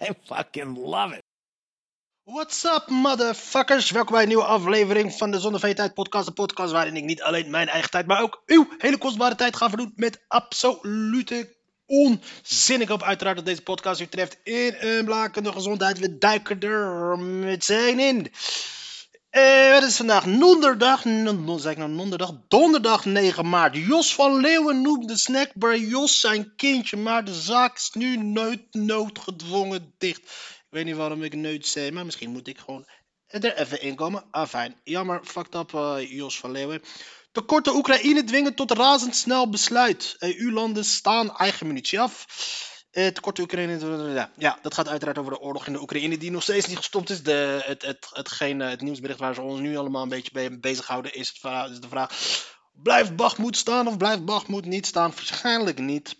I fucking love it. What's up, motherfuckers? Welkom bij een nieuwe aflevering van de Zonder Tijd podcast. Een podcast waarin ik niet alleen mijn eigen tijd, maar ook uw hele kostbare tijd ga verdoen met absolute onzin. Ik hoop uiteraard dat deze podcast u treft in een blakende gezondheid. We duiken er meteen in. Eh, het is vandaag donderdag, zeg ik nou donderdag, donderdag 9 maart. Jos van Leeuwen noemt de snackbar Jos zijn kindje, maar de zaak is nu nooit noodgedwongen dicht. Ik weet niet waarom ik nooit zei, maar misschien moet ik gewoon er even in komen. Ah, fijn. Jammer, fucked up uh, Jos van Leeuwen. Tekorten Oekraïne dwingen tot razendsnel besluit. EU-landen staan eigen munitie af. Uh, tekorten Oekraïne. Ja, dat gaat uiteraard over de oorlog in de Oekraïne, die nog steeds niet gestopt is. De, het, het, hetgeen, het nieuwsbericht waar ze ons nu allemaal een beetje bij bezighouden, is, is de vraag: blijft Bachmoed staan of blijft Bachmoed niet staan? Waarschijnlijk niet.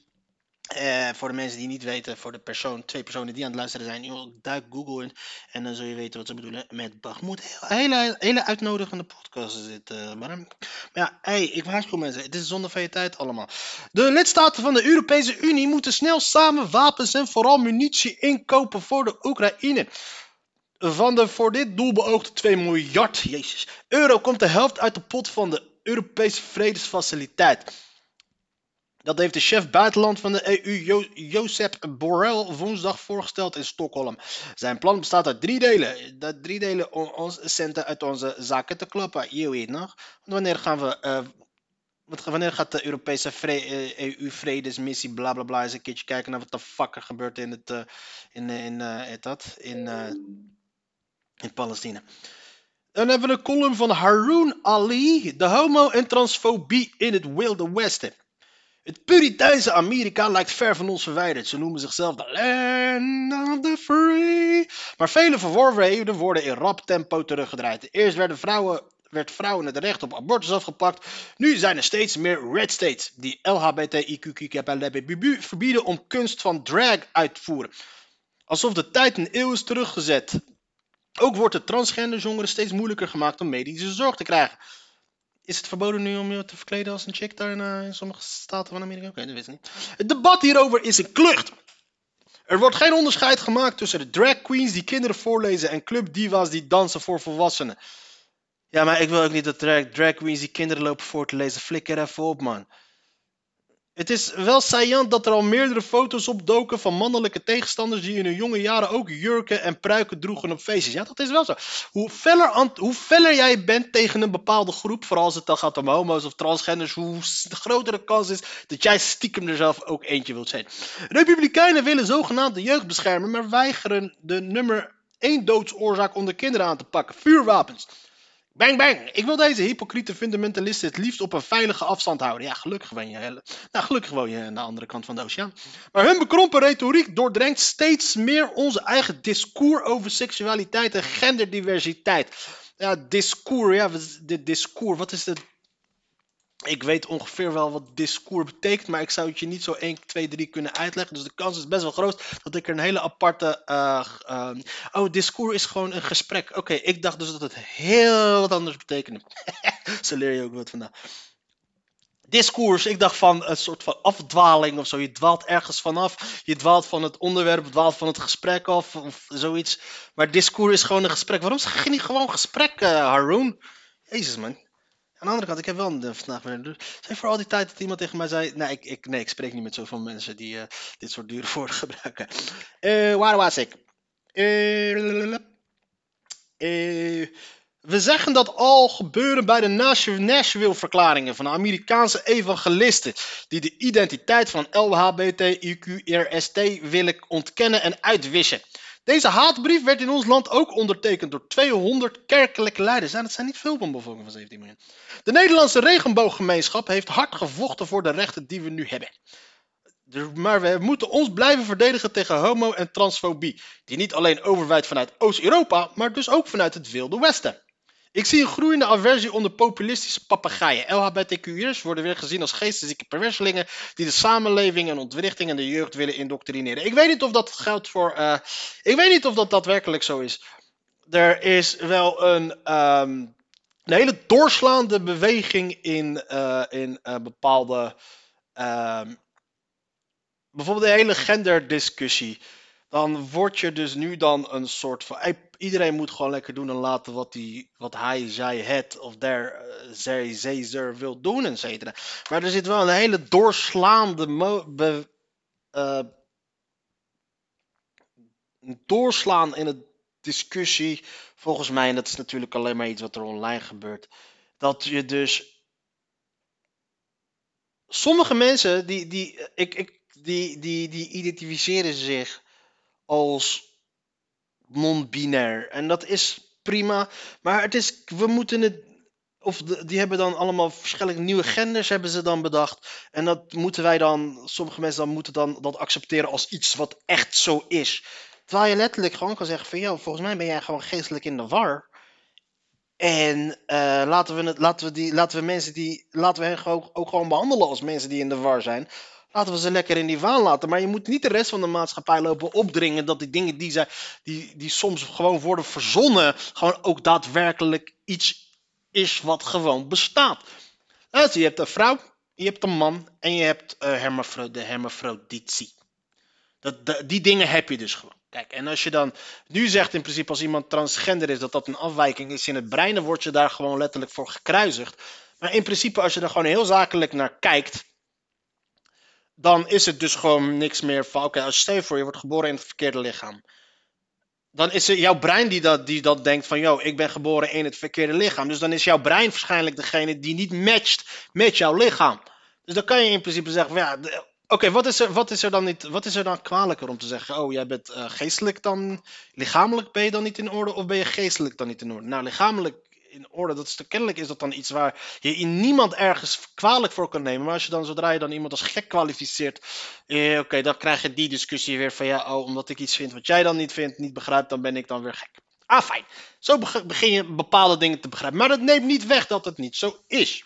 Uh, voor de mensen die niet weten, voor de persoon, twee personen die aan het luisteren zijn, duik Google in en dan zul je weten wat ze bedoelen met Bagmoed. Hele, hele uitnodigende podcast is dit. Uh, maar, maar, ja, hey, ik waarschuw mensen, het is zonder van je tijd allemaal. De lidstaten van de Europese Unie moeten snel samen wapens en vooral munitie inkopen voor de Oekraïne. Van de voor dit doel beoogde 2 miljard jezus, euro komt de helft uit de pot van de Europese Vredesfaciliteit. Dat heeft de chef buitenland van de EU, jo Josep Borrell, woensdag voorgesteld in Stockholm. Zijn plan bestaat uit drie delen. Dat drie delen om ons centen uit onze zaken te kloppen. Je weet nog. Wanneer gaan we. Uh, wanneer gaat de Europese EU-vredesmissie bla bla bla eens een keertje kijken naar wat de fuck er gebeurt in het. Uh, in, in, uh, dat, in, in Palestina. Dan hebben we een column van Haroon Ali, de homo en transfobie in het Wilde Westen. Het Puriteinse Amerika lijkt ver van ons verwijderd. Ze noemen zichzelf de Land of the Free. Maar vele verworvenheden worden in rap tempo teruggedraaid. Eerst werden vrouwen, werd vrouwen het recht op abortus afgepakt. Nu zijn er steeds meer red states die LHBTIQ verbieden om kunst van drag uit te voeren. Alsof de tijd een eeuw is teruggezet. Ook wordt het transgender jongeren steeds moeilijker gemaakt om medische zorg te krijgen. Is het verboden nu om je te verkleden als een chick daar in, in sommige staten van Amerika? Oké, dat weet ik niet. Het debat hierover is een klucht. Er wordt geen onderscheid gemaakt tussen de drag queens die kinderen voorlezen en club divas die dansen voor volwassenen. Ja, maar ik wil ook niet dat drag, drag queens die kinderen lopen voor te lezen. Flikker even op, man. Het is wel saillant dat er al meerdere foto's opdoken van mannelijke tegenstanders die in hun jonge jaren ook jurken en pruiken droegen op feestjes. Ja, dat is wel zo. Hoe feller, hoe jij bent tegen een bepaalde groep, vooral als het dan gaat om homo's of transgenders, hoe de grotere kans is dat jij stiekem er zelf ook eentje wilt zijn. Republikeinen willen zogenaamd de jeugd beschermen, maar weigeren de nummer 1 doodsoorzaak onder kinderen aan te pakken: vuurwapens. Bang bang! Ik wil deze hypocriete fundamentalisten het liefst op een veilige afstand houden. Ja, gelukkig woon je, nou, gelukkig woon je aan de andere kant van de oceaan. Maar hun bekrompen retoriek doordrenkt steeds meer onze eigen discours over seksualiteit en genderdiversiteit. Ja, discours, ja, dit discours, wat is het ik weet ongeveer wel wat discours betekent, maar ik zou het je niet zo 1, 2, 3 kunnen uitleggen. Dus de kans is best wel groot dat ik er een hele aparte. Uh, uh, oh, discours is gewoon een gesprek. Oké, ik dacht dus dat het heel wat anders betekende. Zo leer je ook wat vandaag. Discours, ik dacht van een soort van afdwaling of zo. Je dwaalt ergens vanaf. Je dwaalt van het onderwerp, dwaalt van het gesprek af of zoiets. Maar discours is gewoon een gesprek. Waarom zeg je niet gewoon gesprek, uh, Haroon? Jezus man. Aan de andere kant, ik heb wel een, vandaag weer. Voor al die tijd dat iemand tegen mij zei. Nee, ik, ik, nee, ik spreek niet met zoveel mensen die uh, dit soort dure woorden gebruiken. Uh, waar was ik? We zeggen dat al gebeuren bij de Nashville-verklaringen van de Amerikaanse evangelisten. die de identiteit van LHBTIQ-RST willen ontkennen en uitwissen. Deze haatbrief werd in ons land ook ondertekend door 200 kerkelijke leiders. En dat zijn niet veel van bevolking van 17 miljoen. De Nederlandse regenbooggemeenschap heeft hard gevochten voor de rechten die we nu hebben. Dus- Maar we moeten ons blijven verdedigen tegen homo- en transfobie. Die niet alleen overwijdt vanuit Oost-Europa, maar dus ook vanuit het Wilde Westen. Ik zie een groeiende aversie onder populistische papegaaien. LHBTQ'ers worden weer gezien als geesteszieke perverselingen die de samenleving en ontwrichting en de jeugd willen indoctrineren. Ik weet niet of dat geldt voor. eh, ik weet niet of dat daadwerkelijk zo is. Er is wel een, ehm, een hele doorslaande beweging in, eh, in eh, bepaalde. ehm, bijvoorbeeld de hele genderdiscussie. Dan word je dus nu dan een soort van. Iedereen moet gewoon lekker doen en laten wat, die, wat hij, zij, het of der, eh, zij, zij, wil doen, et cetera. Maar er zit wel een hele doorslaande eh, doorslaan in de discussie. Volgens mij, en dat is natuurlijk alleen maar iets wat er online gebeurt. Dat je dus. Sommige mensen die, die, ik, ik, die, die, die identificeren zich als non-binair. En dat is prima. Maar het is, we moeten het. Of die hebben dan allemaal verschillende nieuwe genders hebben ze dan bedacht. En dat moeten wij dan, sommige mensen dan moeten dan dat accepteren als iets wat echt zo is. Terwijl je letterlijk gewoon kan zeggen van, joh, volgens mij ben jij gewoon geestelijk in de war. En eh, laten, we het, laten, we die, laten we mensen die, laten we hen ook gewoon behandelen als mensen die in de war zijn. Laten we ze lekker in die waan laten. Maar je moet niet de rest van de maatschappij lopen opdringen dat die dingen die, zij, die, die soms gewoon worden verzonnen, gewoon ook daadwerkelijk iets is wat gewoon bestaat. Dus je hebt een vrouw, je hebt een man en je hebt eh, de hermafroditie. Dat, die dingen heb je dus gewoon. Kijk, en als je dan nu zegt in principe als iemand transgender is, dat dat een afwijking is in het brein, dan word je daar gewoon letterlijk voor gekruisigd. Maar in principe, als je er gewoon heel zakelijk naar kijkt, dan is het dus gewoon niks meer van, oké, als je voor, je wordt geboren in het verkeerde lichaam. Dan is het jouw brein die dat, die dat denkt van, yo, ik ben geboren in het verkeerde lichaam. Dus dan is jouw brein waarschijnlijk degene die niet matcht met jouw lichaam. Dus dan kan je in principe zeggen, ja, oké, wat, is er, wat, is er dan niet, wat is er dan kwalijker om te zeggen, oh, jij bent eh, geestelijk dan, lichamelijk ben je dan niet in orde, of ben je geestelijk dan niet in orde? Nou, lichamelijk in orde, dat is, kennelijk is dat dan iets waar je in niemand ergens kwalijk voor kan nemen. Maar als je dan, zodra je dan iemand als gek kwalificeert, eh, oké, dan krijg je die discussie weer van, ja, oh, omdat ik iets vind wat jij dan niet vindt, niet begrijpt, dan ben ik dan weer gek. Ah, fijn. Zo beg- begin je bepaalde dingen te begrijpen. Maar dat neemt niet weg dat het niet zo is.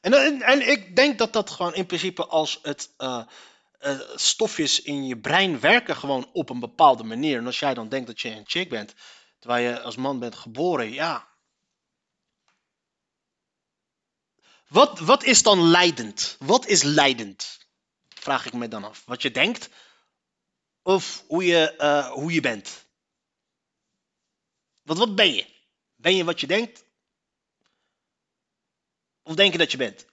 En, en, en ik denk dat dat gewoon in principe als het eh, eh, stofjes in je brein werken gewoon op een bepaalde manier. En als jij dan denkt dat je een chick bent, terwijl je als man bent geboren, ja. Wat, wat is dan leidend? Wat is leidend? Vraag ik me dan af. Wat je denkt of hoe je, eh, hoe je bent? Want wat ben je? Ben je wat je denkt? Of denk je dat je bent?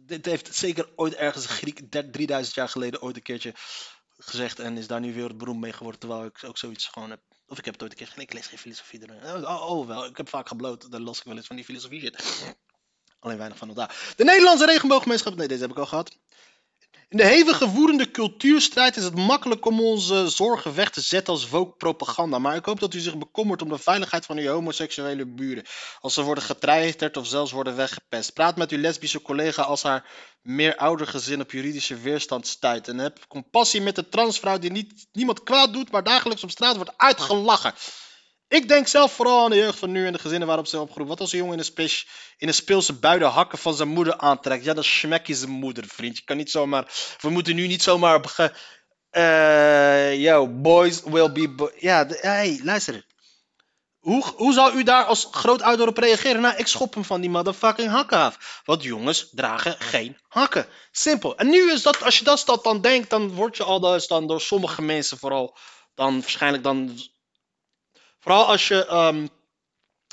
Dit heeft zeker ooit ergens een Griek, der- 3000 jaar geleden, ooit een keertje gezegd. En is daar nu weer beroemd mee geworden. Terwijl ik ook zoiets gewoon heb. Of ik heb het ooit een keer gedaan. Ik lees geen filosofie erin. Oh, oh, wel. Ik heb vaak gebloot. Dan las ik wel eens van die filosofie shit. Alleen weinig van daar. De Nederlandse regenbooggemeenschap. Nee, deze heb ik al gehad. In de hevige woedende cultuurstrijd is het makkelijk om onze zorgen weg te zetten als woke propaganda. Maar ik hoop dat u zich bekommert om de veiligheid van uw homoseksuele buren. Als ze worden getreiterd of zelfs worden weggepest. Praat met uw lesbische collega als haar meer ouder gezin op juridische weerstand stuit. En heb compassie met de transvrouw die niet, niemand kwaad doet, maar dagelijks op straat wordt uitgelachen. Ik denk zelf vooral aan de jeugd van nu en de gezinnen waarop ze opgeroepen. Wat als een jongen in een, in een speelse bui de hakken van zijn moeder aantrekt? Ja, dan smek je zijn moeder, vriend. Je kan niet zomaar... We moeten nu niet zomaar... Bege, eh, yo, boys will be... ja, de- hey, luister. Hoe, hoe zou u daar als grootouder op reageren? Nou, ik schop hem van die motherfucking hakken af. Want jongens dragen geen hakken. Simpel. En nu is dat, als je dat, dat dan denkt, dan word je al dus dan door sommige mensen vooral... Dan waarschijnlijk dan Vooral als je ehm,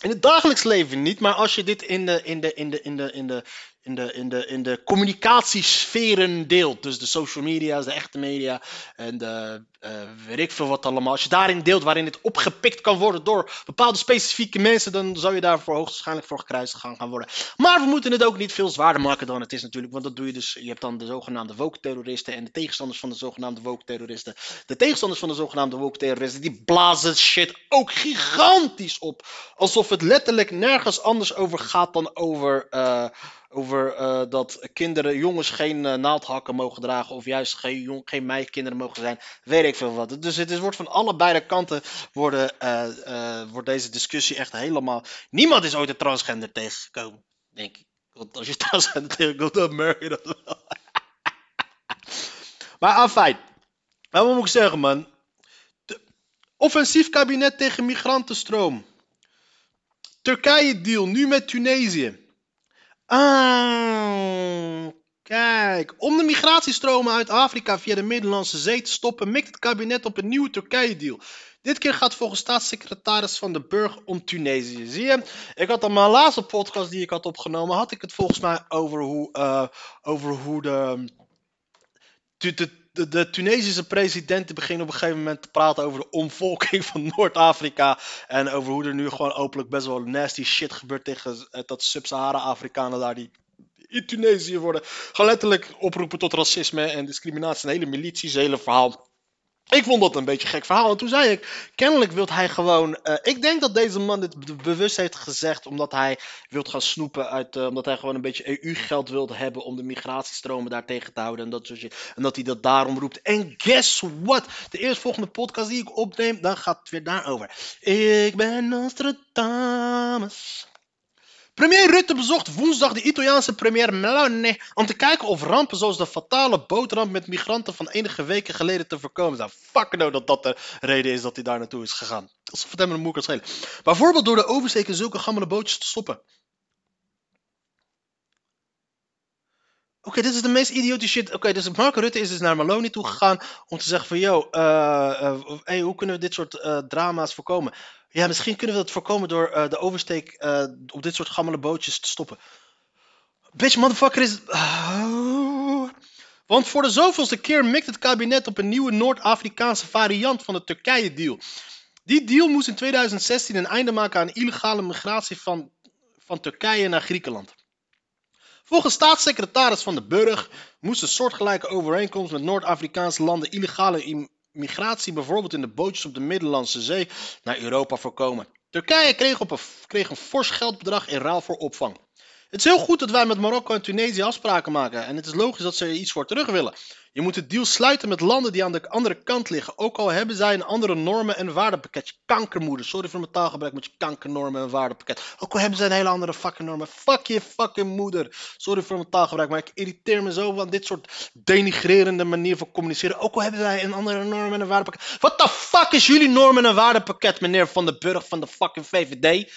in het dagelijks leven niet, maar als je dit in de, in de, in de, in de, in de, in de, in de, in de communicatiesferen deelt. Dus de social media's, de echte media en de eh, weet ik veel wat allemaal. Als je daarin deelt waarin het opgepikt kan worden door bepaalde specifieke mensen, dan zou je daarvoor hoogstwaarschijnlijk voor gekruist gaan, gaan worden. Maar we moeten het ook niet veel zwaarder maken dan het is natuurlijk. Want dat doe je dus. Je hebt dan de zogenaamde woke-terroristen en de tegenstanders van de zogenaamde woke-terroristen. De tegenstanders van de zogenaamde woke-terroristen, die blazen shit ook gigantisch op. Alsof het letterlijk nergens anders over gaat dan over. eh, over eh, dat kinderen, jongens geen uh, naaldhakken mogen dragen. Of juist geen, jong, geen meikinderen mogen zijn. Weet veel wat. Dus het is, wordt van allebei de kanten worden, uh, wordt deze discussie echt helemaal... Niemand is ooit een transgender tegengekomen, denk ik. Want als je transgender tegenkomt, dan merk je dat wel. maar aan feit. wat moet ik zeggen, man? Offensief kabinet tegen migrantenstroom. Turkije-deal, nu met Tunesië. Ah, kijk. Om de migratiestromen uit Afrika via de Middellandse Zee te stoppen, mikt het kabinet op een nieuwe Turkije-deal. Dit keer gaat volgens staatssecretaris Van de Burg om Tunesië. Zie je? Ik had op mijn laatste podcast die ik had opgenomen, had ik het volgens mij over hoe, uh, over hoe de, de, de, Tunesische president begint op een gegeven moment te praten over de omvolking van Noord-Afrika. En over hoe er nu gewoon openlijk best wel nasty shit gebeurt tegen eh, dat Sub-Sahara-Afrikanen daar die in Tunesië worden. Gewoon letterlijk oproepen tot racisme en discriminatie. Een hele milities, hele verhaal. Ik vond dat een beetje een gek verhaal. En toen zei ik, kennelijk wil hij gewoon... Uh, ik denk dat deze man dit bewust heeft gezegd omdat hij wil gaan snoepen uit... Uh, omdat hij gewoon een beetje EU-geld wilde hebben om de migratiestromen daar tegen te houden. En dat, soort en dat hij dat daarom roept. En guess what? De eerstvolgende podcast die ik opneem, dan gaat het weer daarover. Ik ben Nostradamus. Premier Rutte bezocht woensdag de Italiaanse premier Meloni om te kijken of rampen zoals de fatale bootramp met migranten van enige weken geleden te voorkomen zijn. Fuck nou dat dat de reden is dat hij daar naartoe is gegaan. Alsof het hem een moe kan schelen. Bijvoorbeeld door de oversteken zulke gammele bootjes te stoppen. Oké, dit is de meest idiote shit. Oké, dus Mark Rutte is dus naar Maloney toe gegaan om te zeggen van... Yo, uh, hey, hoe kunnen we dit soort uh, drama's voorkomen? Ja, misschien kunnen we dat voorkomen door de oversteek op dit soort gammele bootjes te stoppen. Bitch, motherfucker is... Want voor de zoveelste keer mikt het kabinet op een nieuwe Noord-Afrikaanse variant van de Turkije-deal. Die deal moest in 2016 een einde maken aan illegale migratie van, van Turkije naar Griekenland. Volgens staatssecretaris Van de Burg moesten soortgelijke overeenkomsten met Noord-Afrikaanse landen illegale migratie, bijvoorbeeld in de bootjes op de Middellandse Zee, naar Europa voorkomen. Turkije kreeg, op een, kreeg een fors geldbedrag in ruil voor opvang. Het is heel goed dat wij met Marokko en Tunesië afspraken maken en het is logisch dat ze er iets voor terug willen. Je moet het deal sluiten met landen die aan de andere kant liggen, ook al hebben zij een andere normen- en waardenpakket. kankermoeder, sorry voor mijn taalgebruik met je kankernormen en waardepakket. Ook al hebben zij een hele andere fucking normen. Fuck je fucking moeder. Sorry voor mijn taalgebruik, maar ik irriteer me zo van dit soort denigrerende manier van communiceren. Ook al hebben wij een andere normen en waardepakket. What the fuck is jullie normen en waardepakket, meneer Van den Burg van de fucking VVD?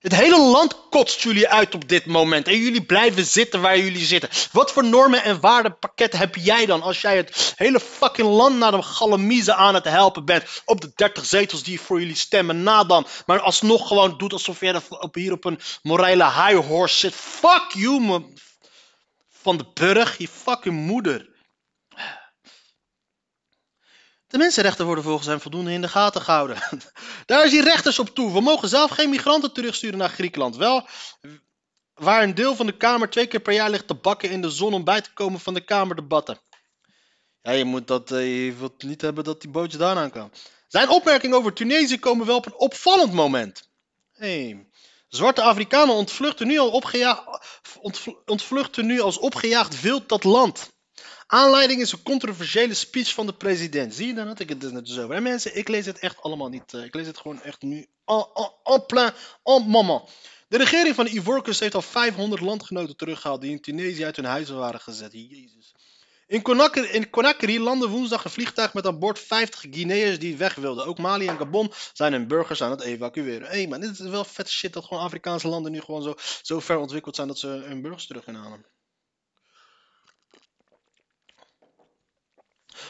Het hele land kotst jullie uit op dit moment. En jullie blijven zitten waar jullie zitten. Wat voor normen en waardepakket heb jij dan als jij het hele fucking land naar de galamiezen aan het helpen bent? Op de 30 zetels die voor jullie stemmen na dan. Maar alsnog gewoon doet alsof jij op, hier op een morele high horse zit. Fuck you, man. Van de burg, je fucking moeder. De mensenrechten worden volgens hem voldoende in de gaten gehouden. Daar is hij rechters op toe. We mogen zelf geen migranten terugsturen naar Griekenland. Wel, waar een deel van de Kamer twee keer per jaar ligt te bakken in de zon om bij te komen van de Kamerdebatten. Ja, je moet dat, uh, je wilt niet hebben dat die bootje daaraan kan. Zijn opmerkingen over Tunesië komen wel op een opvallend moment. Hey. Zwarte Afrikanen ontvluchten nu, al opgejaagd, ontvluchten nu als opgejaagd wild dat land. Aanleiding is een controversiële speech van de president. Zie je, dan had ik het dus net zo. En mensen, ik lees het echt allemaal niet. Eh, ik lees het gewoon echt nu en, plein, en moment. De regering van Ivoorkust heeft al 500 landgenoten teruggehaald die in Tunesië uit hun huizen waren gezet. Jezus. In Conakry, in Conakry landde woensdag een vliegtuig met aan boord 50 Guineërs die weg wilden. Ook Mali en Gabon zijn hun burgers aan het evacueren. Hé, hey, maar dit is wel vet shit dat gewoon Afrikaanse landen nu gewoon zo, zo ver ontwikkeld zijn dat ze hun burgers terug inhalen.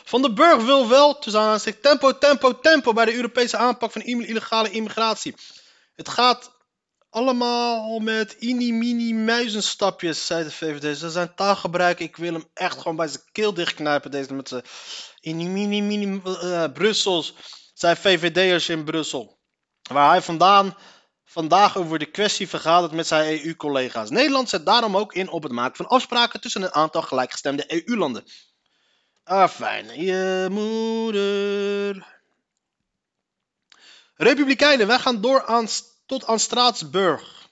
Van den Burg wil wel, tussen tempo, tempo, tempo bij de Europese aanpak van illegale immigratie. Het gaat allemaal met ini-mini muizenstapjes, zei de VVD. Ze zijn taalgebruik. Ik wil hem echt gewoon bij zijn keel dichtknijpen. Deze met zijn ini-mini-mini uh, Brussels, zijn VVD'ers in Brussel. Waar hij vandaan vandaag over de kwestie vergadert met zijn EU-collega's. Nederland zet daarom ook in op het maken van afspraken tussen een aantal gelijkgestemde EU-landen. Ah, fijn. Je moeder. Republikeinen, wij gaan door aan, tot aan Straatsburg.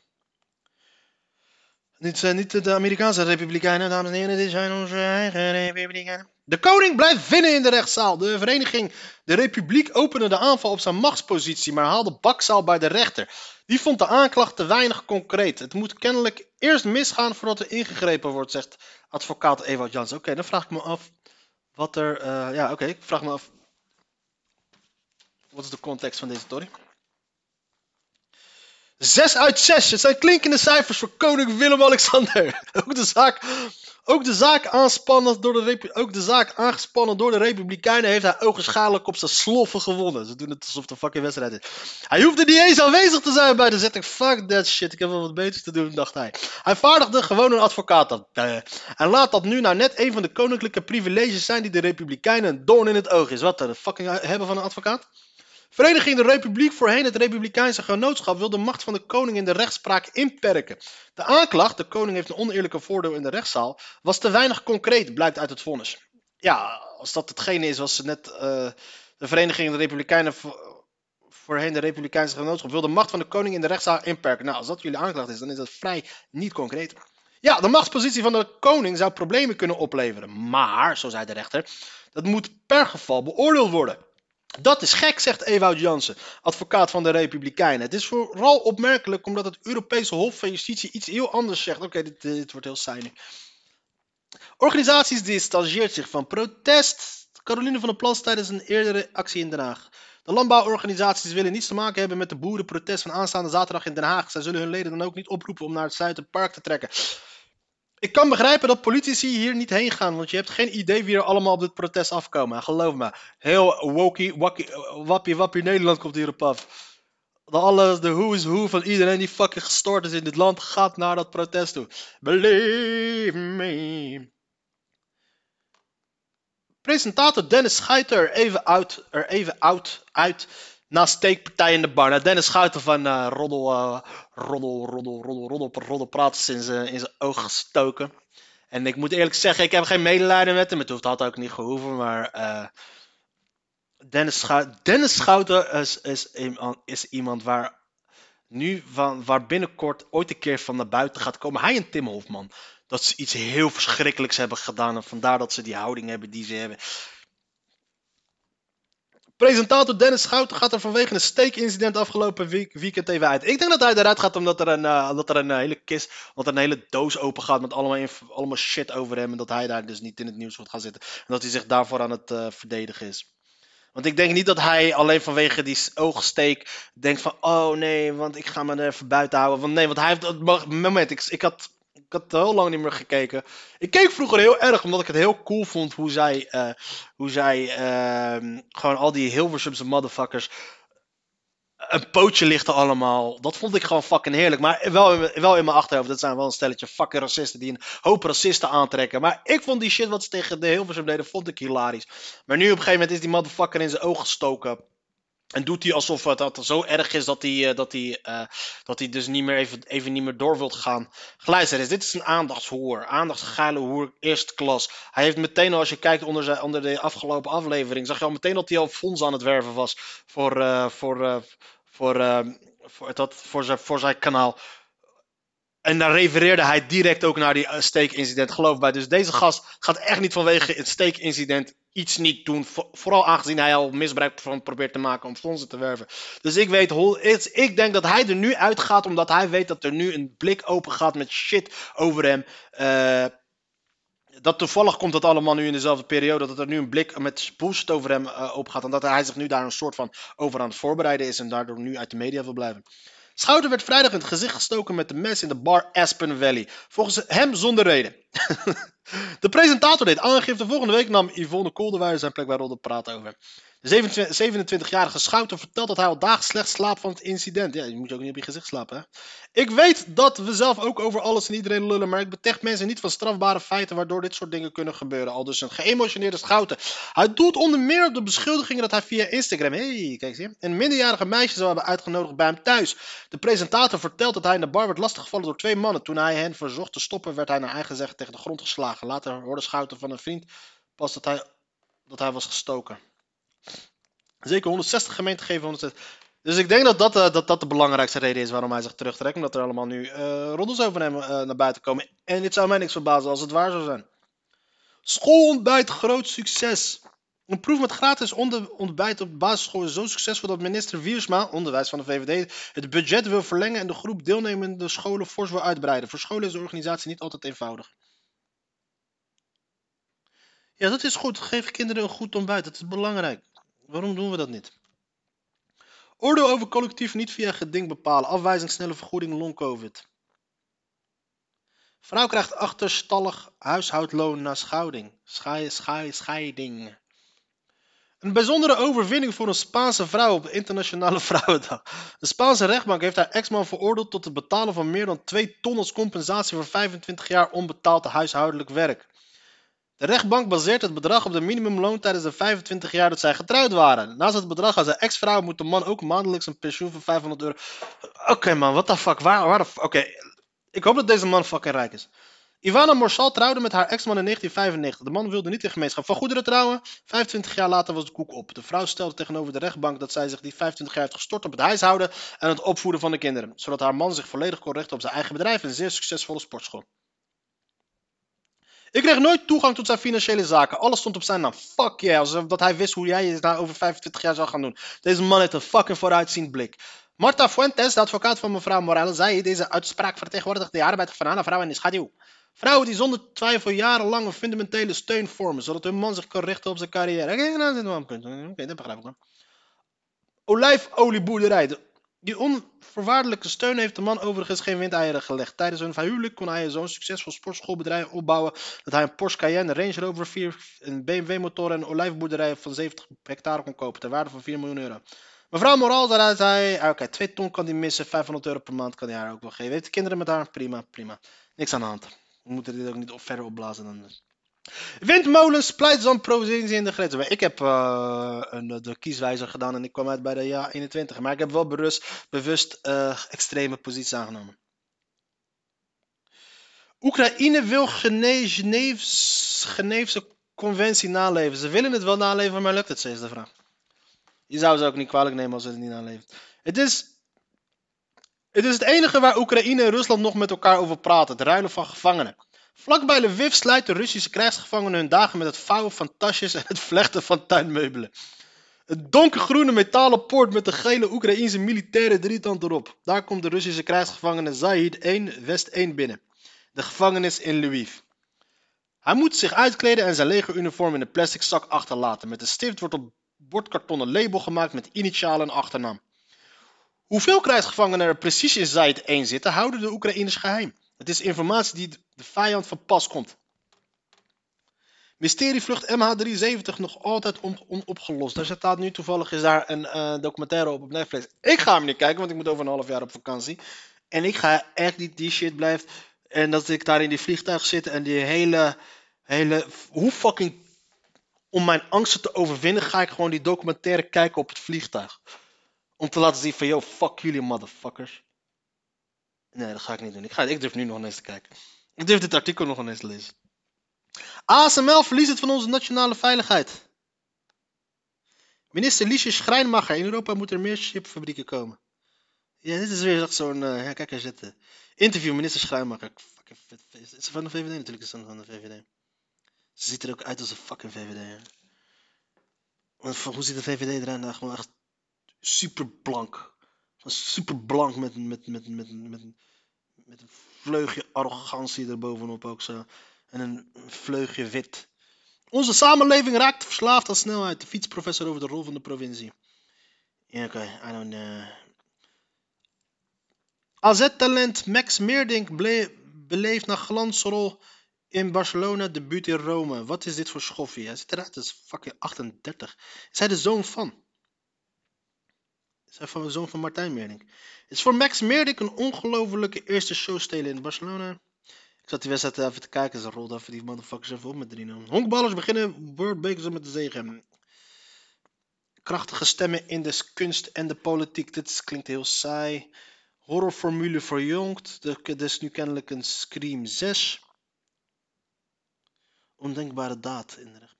Dit zijn niet de Amerikaanse republikeinen, dames en heren. Dit zijn onze eigen republikeinen. De koning blijft winnen in de rechtszaal. De vereniging De Republiek opende de aanval op zijn machtspositie, maar haalde bakzaal bij de rechter. Die vond de aanklacht te weinig concreet. Het moet kennelijk eerst misgaan voordat er ingegrepen wordt, zegt advocaat Ewout Jans. Oké, dan vraag ik me af wat er... eh, ja, oké, ik vraag me af... Wat is de context van deze story? 6 uit 6. Het zijn klinkende cijfers voor koning Willem-Alexander. Ook de zaak, ook de zaak, aanspannen door de, ook de zaak aangespannen door de Republikeinen heeft hij ogenschijnlijk op zijn sloffen gewonnen. Ze doen het alsof een fucking wedstrijd is. Hij hoefde niet eens aanwezig te zijn bij de zitting. Fuck that shit, ik heb wel wat beters te doen, dacht hij. Hij vaardigde gewoon een advocaat aan. Eh, en laat dat nu nou net een van de koninklijke privileges zijn die de Republikeinen een doorn in het oog is. Wat, de fucking hebben van een advocaat? Vereniging de Republiek, voorheen het Republikeinse Genootschap, wil de macht van de koning in de rechtspraak inperken. De aanklacht, de koning heeft een oneerlijke voordeel in de rechtszaal, was te weinig concreet, blijkt uit het vonnis. Ja, als dat hetgene is wat ze net eh, de Vereniging de Republikeinen, vo- voorheen de Republikeinse Genootschap, wil de macht van de koning in de rechtszaal inperken. Nou, als dat jullie aanklacht is, dan is dat vrij niet concreet. Ja, de machtspositie van de koning zou problemen kunnen opleveren. Maar, zo zei de rechter, dat moet per geval beoordeeld worden. Dat is gek, zegt Ewout Jansen, advocaat van de Republikeinen. Het is vooral opmerkelijk omdat het Europese Hof van Justitie iets heel anders zegt. Oké, dit, dit wordt heel nu. Organisaties distancieert zich van protest. Caroline van der Plas tijdens een eerdere actie in Den Haag. De landbouworganisaties willen niets te maken hebben met de boerenprotest van aanstaande zaterdag in Den Haag. Zij zullen hun leden dan ook niet oproepen om naar het Zuiderpark te trekken. Ik kan begrijpen dat politici hier niet heen gaan, want je hebt geen idee wie er allemaal op dit protest afkomen. En geloof me, heel wokie, wakkie, wappie, wappie Nederland komt hierop af. De, alles, de who is who van iedereen die fucking gestoord is in dit land gaat naar dat protest toe. Believe me. Presentator Dennis Schuiter er even uit, er even out, uit na steekpartij in de bar. Nou, Dennis Schuiter van eh, Roddel, eh, Roddel, Roddel, Roddel, Roddel, praat in zijn in zijn oog gestoken. En ik moet eerlijk zeggen, ik heb geen medelijden met hem. Het hoeft had ook niet gehoeven, maar eh, Dennis, Dennis Schouten is, is, iemand- is iemand waar nu van, waar binnenkort ooit een keer van naar buiten gaat komen. Hij en Tim Hofman. Dat ze iets heel verschrikkelijks hebben gedaan. En vandaar dat ze die houding hebben die ze hebben. Presentator Dennis Schouten gaat er vanwege een steekincident afgelopen week, weekend even uit. Ik denk dat hij eruit gaat omdat er een, eh, er een eh, hele kist, dat er een hele doos open gaat met allemaal, allemaal shit over hem. En dat hij daar dus niet in het nieuws wordt gaan zitten. En dat hij zich daarvoor aan het eh, verdedigen is. Want ik denk niet dat hij alleen vanwege die oogsteek denkt van, oh nee, want ik ga me er even buiten houden. Want nee, want hij heeft moment, ik, ik had... Ik had heel lang niet meer gekeken. Ik keek vroeger heel erg, omdat ik het heel cool vond hoe zij, eh, hoe zij ehm, gewoon al die Hilversumse motherfuckers een pootje lichten allemaal. Dat vond ik gewoon fucking heerlijk. Maar wel in, wel in mijn achterhoofd, dat zijn wel een stelletje fucking racisten die een hoop racisten aantrekken. Maar ik vond die shit wat ze tegen de Hilversum deden, vond ik hilarisch. Maar nu op een gegeven moment is die motherfucker in zijn oog gestoken. En doet hij alsof het dat zo erg is dat hij, eh, dat hij, eh, dat hij dus niet meer even, even niet meer door wilt gaan. Gluister eens, dit is een aandachtshoer. Aandachtsgeile hoer, eerste klas. Hij heeft meteen al, als je kijkt onder, zijn, onder de afgelopen aflevering, zag je al meteen dat hij al fonds aan het werven was voor, eh, voor, voor, voor, dat, voor, zijn, voor zijn kanaal. En daar refereerde hij direct ook naar die steekincident, geloof mij. Dus deze gast gaat echt niet vanwege het steekincident iets niet doen. Vo- Vooral aangezien hij al misbruik van probeert te maken om fondsen te werven. Dus ik weet, ik denk dat hij er nu uitgaat omdat hij weet dat er nu een blik open gaat met shit over hem. Eh, dat toevallig komt dat allemaal nu in dezelfde periode. Dat er nu een blik met bullshit over hem eh, open gaat. En dat hij zich nu daar een soort van over aan het voorbereiden is. En daardoor nu uit de media wil blijven. Schouten werd vrijdag in het gezicht gestoken met de mes in de bar Aspen Valley. Volgens hem zonder reden. de presentator deed aangifte. Volgende week nam Yvonne Kolderweijer zijn plek bij Rodder praten over. De 27-jarige Schouten vertelt dat hij al dagen slecht slaapt van het incident. Ja, je moet ook niet op je gezicht slapen, hè? Ik weet dat we zelf ook over alles en iedereen lullen, maar ik betecht mensen niet van strafbare feiten waardoor dit soort dingen kunnen gebeuren. Al dus een geëmotioneerde Schouten. Hij doelt onder meer op de beschuldigingen dat hij via Instagram, hey, kijk eens hier, een minderjarige meisje zou hebben uitgenodigd bij hem thuis. De presentator vertelt dat hij in de bar werd lastiggevallen door twee mannen. Toen hij hen verzocht te stoppen, werd hij naar eigen zeggen tegen de grond geslagen. Later hoorde Schouten van een vriend pas dat hij, dat hij was gestoken. Zeker 160 gemeenten geven 160. Dus ik denk dat dat, eh, dat dat de belangrijkste reden is waarom hij zich terugtrekt. Omdat er allemaal nu eh roddels over hem eh, naar buiten komen. En dit zou mij niks verbazen als het waar zou zijn. Schoolontbijt groot succes. Een proef met gratis ontbijt op basisschool is zo succesvol dat minister Wiersma, onderwijs van de VVD, het budget wil verlengen en de groep deelnemende scholen fors wil uitbreiden. Voor scholen is de organisatie niet altijd eenvoudig. Ja, dat is goed. Geef kinderen een goed ontbijt. Dat is belangrijk. Waarom doen we dat niet? Oordeel over collectief niet via geding bepalen. Afwijzing snelle vergoeding long-covid. Vrouw krijgt achterstallig huishoudloon na schouding. Schei, schei, scheiding. Een bijzondere overwinning voor een Spaanse vrouw op de Internationale Vrouwendag. De Spaanse rechtbank heeft haar ex-man veroordeeld tot het betalen van meer dan 2 ton als compensatie voor 25 jaar onbetaald huishoudelijk werk. De rechtbank baseert het bedrag op de minimumloon tijdens de 25 jaar dat zij getrouwd waren. Naast het bedrag als zijn ex-vrouw moet de man ook maandelijks een pensioen van 500 euro. Oké man, what the fuck? Waar, waar de Oké, ik hoop dat deze man fucking rijk is. Ivana Morsal trouwde met haar ex-man in 1995. De man wilde niet in gemeenschap van goederen trouwen. 25 jaar later was de koek op. De vrouw stelde tegenover de rechtbank dat zij zich die 25 jaar heeft gestort op het huishouden en het opvoeden van de kinderen. Zodat haar man zich volledig kon richten op zijn eigen bedrijf en een zeer succesvolle sportschool. Ik kreeg nooit toegang tot zijn financiële zaken. Alles stond op zijn naam. Fuck yeah, alsof dat hij wist hoe jij het nou over 25 jaar zou gaan doen. Deze man heeft een fucking vooruitziend blik. Marta Fuentes, de advocaat van mevrouw Morales, zei deze uitspraak vertegenwoordigt de arbeid van alle vrouwen in de schaduw. Vrouwen die zonder twijfel jarenlang een fundamentele steun vormen, zodat hun man zich kan richten op zijn carrière. Oké, nou, een. Oké, dat begrijp ik wel. Olijfolieboerderij. De- Die onvoorwaardelijke steun heeft de man overigens geen windeieren gelegd. Tijdens hun huwelijk kon hij zo'n succesvol sportschoolbedrijf opbouwen dat hij een Porsche Cayenne, Range Rover 4, een BMW motor en een olijfboerderij van 70 hectare kon kopen ter waarde van 4 miljoen euro. Mevrouw Moral daaruit zei, ah, oké, 2 ton kan hij missen, 500 euro per maand kan hij haar ook wel geven. Heeft de kinderen met haar? Prima, prima. Niks aan de hand. We moeten dit ook niet verder opblazen dan. Windmolens, Pleitzand, provincie in de grenzen. Ik heb eh, een, de kieswijzer gedaan en ik kwam uit bij de ja 21. Maar ik heb wel bewust eh, extreme posities aangenomen. Oekraïne wil Gene Geneefs, Geneefse conventie naleven. Ze willen het wel naleven, maar lukt het, is de vraag. Je zou ze ook niet kwalijk nemen als ze het niet naleven. Het is, het is het enige waar Oekraïne en Rusland nog met elkaar over praten. Het ruilen van gevangenen. Vlakbij Lviv sluiten Russische krijgsgevangenen hun dagen met het vouwen van tasjes en het vlechten van tuinmeubelen. Het donkergroene metalen poort met de gele Oekraïense militaire drietand erop. Daar komt de Russische krijgsgevangene Zahid 1 West 1 binnen. De gevangenis in Lviv. Hij moet zich uitkleden en zijn legeruniform in een plastic zak achterlaten. Met een stift wordt op bordkartonnen label gemaakt met initialen en achternaam. Hoeveel krijgsgevangenen er precies in Zahid 1 zitten, houden de Oekraïners geheim. Het is informatie die de vijand van pas komt. Mysterievlucht MH370 nog altijd on- onopgelost. Daar staat nu toevallig is daar een eh, documentaire op op Netflix. Ik ga hem niet kijken, want ik moet over een half jaar op vakantie. En ik ga echt niet die shit blijft. En dat ik daar in die vliegtuig zit en die hele, hele, hoe fucking, om mijn angsten te overwinnen, ga ik gewoon die documentaire kijken op het vliegtuig. Om te laten zien van, yo, fuck jullie motherfuckers. Nee, dat ga ik niet doen. Ik, ga, ik durf nu nog eens te kijken. Ik durf dit artikel nog eens te lezen. ASML verliest het van onze nationale veiligheid. Minister Liesje Schrijnmacher. In Europa moeten er meer chipfabrieken komen. Ja, dit is weer zo'n... eh, ja, kijk, er zitten. Interview, minister Schrijnmacher. Fucking vet. Is ze van de VVD? Natuurlijk is ze van de VVD. Ze ziet er ook uit als een fucking VVD. Hoe ziet de VVD eruit? Nou, gewoon echt super blank. Super blank met, met, met, met, met, met een vleugje arrogantie erbovenop ook zo. En een vleugje wit. Onze samenleving raakt verslaafd aan snelheid. De fietsprofessor over de rol van de provincie. Ja, oké. I don't know. AZ-talent Max Meerdink beleeft na glansrol in Barcelona debuut in Rome. Wat is dit voor schoffie? Hij ziet eruit als fucking 38. Is hij de zoon van? Hij van de zoon van Martijn Meerdink? Het is voor Max Meerdink een ongelofelijke eerste show stelen in Barcelona. Ik zat die wedstrijd even te kijken. Ze rolden even die motherfuckers even op met 3-0. Honkballers beginnen World Bakers met de zegen. Krachtige stemmen in de kunst en de politiek. Dit klinkt heel saai. Horrorformule verjongt. Dit is nu kennelijk een Scream 6. Ondenkbare daad in de rechtbankdrama.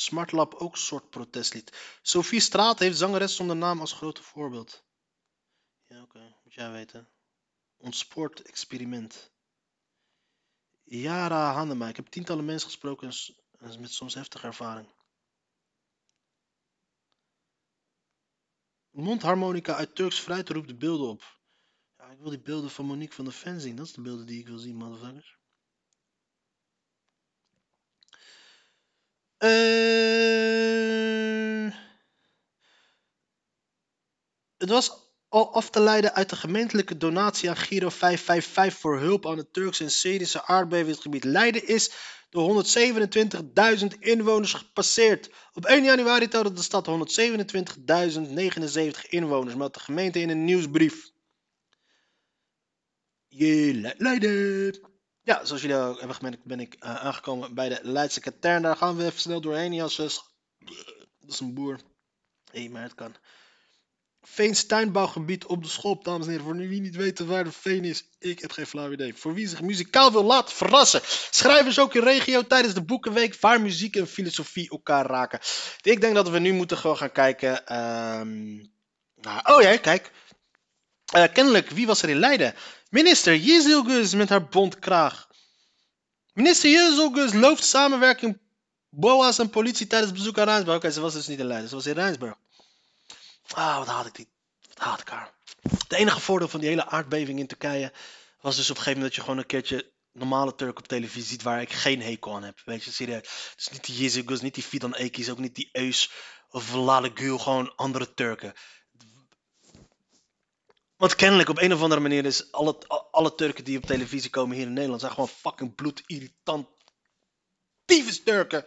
Smartlab ook soort protestlied. Sophie Straat heeft zangeres zonder naam als grote voorbeeld. Ja, oké. Moet jij weten. Ontspoort experiment. Yara Hannema. Ik heb tientallen mensen gesproken en met soms heftige ervaring. Mondharmonica uit Turks fruit roept de beelden op. Ja, ik wil die beelden van Monique van der Ven zien. Dat is de beelden die ik wil zien, motherfuckers. Eh, het was al af te leiden uit de gemeentelijke donatie aan Giro 555 voor hulp aan het Turkse en Syrische aardbevingsgebied. Leiden is de 127.000 inwoners gepasseerd. Op 1 januari telde de stad 127.079 inwoners, meldt de gemeente in een nieuwsbrief. Je Le- Leiden. Ja, zoals jullie al hebben gemerkt ben ik eh, aangekomen bij de Leidse katern. Daar gaan we even snel doorheen. Dat is een boer. Hé, maar het kan. Veens tuinbouwgebied op de schop, dames en heren. Voor wie niet weten waar de Veen is, ik heb geen flauw idee. Voor wie zich muzikaal wil laten verrassen. Schrijvers ook in regio tijdens de Boekenweek waar muziek en filosofie elkaar raken. Ik denk dat we nu moeten gewoon gaan kijken. ehm, naar- oh ja, kijk. Eh, kennelijk, wie was er in Leiden? Minister Jezilgus met haar bondkraag. Minister Jezilgus looft samenwerking BOA's en politie tijdens bezoek aan Rijnsburg. Oké, ze was dus niet in Leiden, ze was in Rijnsburg. Ah, wat haat ik die. Wat haat ik haar. Het enige voordeel van die hele aardbeving in Turkije was dus op een gegeven moment dat je gewoon een keertje normale Turk op televisie ziet waar ik geen hekel aan heb. Weet je, serieus. Dus niet die Jezilgus, niet die Fidan Ekis, ook niet die Eus of Lale Gül, gewoon andere Turken. Want kennelijk op een of andere manier is alle, alle Turken die op televisie komen hier in Nederland zijn gewoon fucking bloedirritant. Tyfus Turken.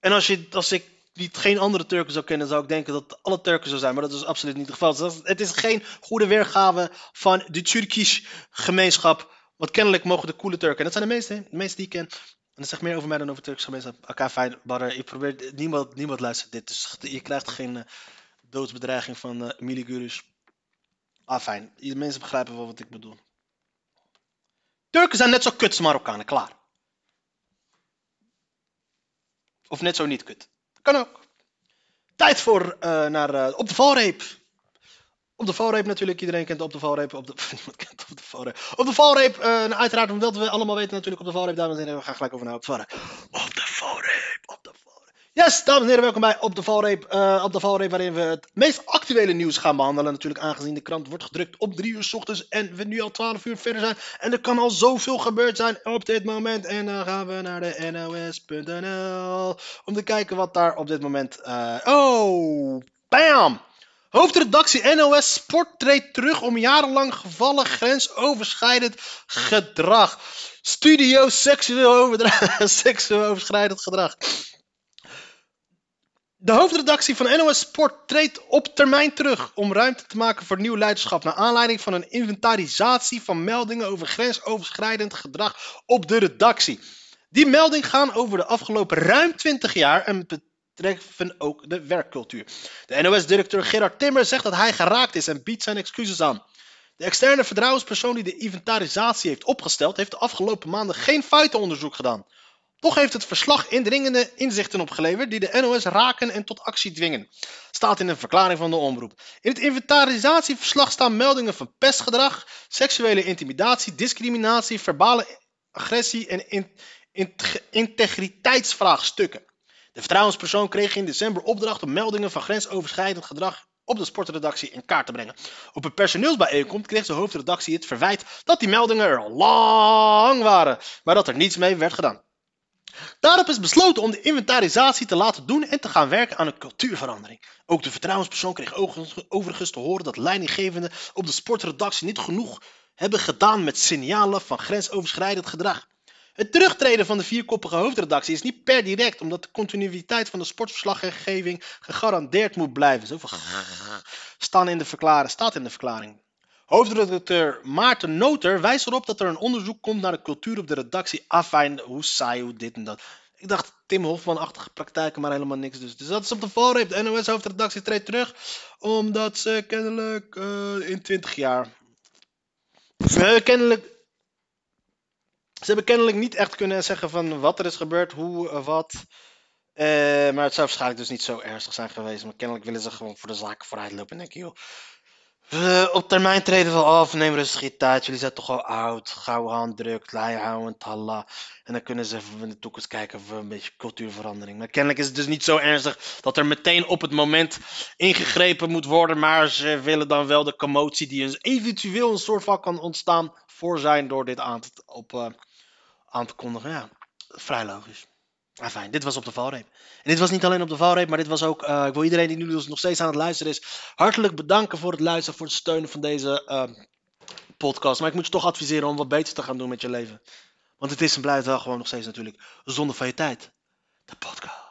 En als, je, als ik niet, geen andere Turken zou kennen, zou ik denken dat alle Turken zo zijn. Maar dat is absoluut niet het geval. Dus het is geen goede weergave van de Turkish gemeenschap. Want kennelijk mogen de coole Turken, en dat zijn de meeste, de meeste die ik ken. En dat zegt meer over mij dan over Turkse gemeenschap. Oké, fijn, ik probeer, niemand, niemand luistert dit. Dus je krijgt geen eh, doodsbedreiging van eh Miligurus. Ah, fijn. Mensen begrijpen wel wat ik bedoel. Turken zijn net zo kut als Marokkanen, klaar. Of net zo niet kut. Kan ook. Tijd voor eh, naar eh, Op de Valreep. Op de valreep natuurlijk, iedereen kent op de valreep. Op de, niemand kent op de valreep. Op de valreep, nou, uiteraard, omdat we allemaal weten natuurlijk op de valreep, dames en heren, we gaan gelijk over naar op de valreep. Op de valreep, op de. Yes, dames en heren, welkom bij Op de Valreep. eh, op de Valreep, waarin we het meest actuele nieuws gaan behandelen. Natuurlijk aangezien de krant wordt gedrukt op 3 uur s ochtends en we nu al 12 uur verder zijn. En er kan al zoveel gebeurd zijn op dit moment. En dan gaan we naar de NOS.nl om te kijken wat daar op dit moment... eh, oh, bam! Hoofdredactie NOS Sport treedt terug om jarenlang gevallen grensoverschrijdend gedrag. Studio seksueel, overschrijdend gedrag. De hoofdredactie van NOS Sport treedt op termijn terug om ruimte te maken voor nieuw leiderschap. Naar aanleiding van een inventarisatie van meldingen over grensoverschrijdend gedrag op de redactie. Die meldingen gaan over de afgelopen ruim 20 jaar en betreffen ook de werkcultuur. De NOS-directeur Gerard Timmer zegt dat hij geraakt is en biedt zijn excuses aan. De externe vertrouwenspersoon die de inventarisatie heeft opgesteld, heeft de afgelopen maanden geen feitenonderzoek gedaan. Toch heeft het verslag indringende inzichten opgeleverd die de NOS raken en tot actie dwingen. Staat in een verklaring van de omroep. In het inventarisatieverslag staan meldingen van pestgedrag, seksuele intimidatie, discriminatie, verbale agressie en in- int- integriteitsvraagstukken. De vertrouwenspersoon kreeg in december opdracht om meldingen van grensoverschrijdend gedrag op de sportredactie in kaart te brengen. Op een personeelsbijeenkomst kreeg de hoofdredactie het verwijt dat die meldingen er al lang waren, maar dat er niets mee werd gedaan. Daarop is besloten om de inventarisatie te laten doen en te gaan werken aan een cultuurverandering. Ook de vertrouwenspersoon kreeg overigens- te horen dat leidinggevenden op de sportredactie niet genoeg hebben gedaan met signalen van grensoverschrijdend gedrag. Het terugtreden van de vierkoppige hoofdredactie is niet per direct, omdat de continuïteit van de sportverslaggeving gegarandeerd moet blijven. Zoveel staan in de verklaring, staat in de verklaring. Hoofdredacteur Maarten Noter wijst erop dat er een onderzoek komt naar de cultuur op de redactie. Afijn, hoe saai, hoe dit en dat. Ik dacht Tim Hofman-achtige praktijken, maar helemaal niks dus. Dus dat is op de valreep. De NOS-hoofdredactie treedt terug, omdat ze kennelijk eh, in 20 jaar... Ze kennelijk... Ze hebben kennelijk niet echt kunnen zeggen van wat er is gebeurd, hoe, eh, wat... Eh, maar het zou waarschijnlijk dus niet zo ernstig zijn geweest. Maar kennelijk willen ze gewoon voor de zaken vooruit lopen. En denk je, joh. Eh, op termijn treden we af, neem rustig tijd. Jullie zijn toch al oud. Gouden handdruk, lei houden, talla. En dan kunnen ze even in de toekomst kijken voor een beetje cultuurverandering. Maar kennelijk is het dus niet zo ernstig dat er meteen op het moment ingegrepen moet worden. Maar ze willen dan wel de commotie die eventueel een soort van kan ontstaan voor zijn door dit aan te, op, eh, aan te kondigen. Ja, vrij logisch. Ah, fijn, dit was op de valreep. En dit was niet alleen op de valreep, maar dit was ook. eh, ik wil iedereen die nu dus nog steeds aan het luisteren is, hartelijk bedanken voor het luisteren, voor het steunen van deze eh, podcast. Maar ik moet je toch adviseren om wat beter te gaan doen met je leven. Want het is en blijft wel gewoon nog steeds natuurlijk zonde van je tijd. De podcast.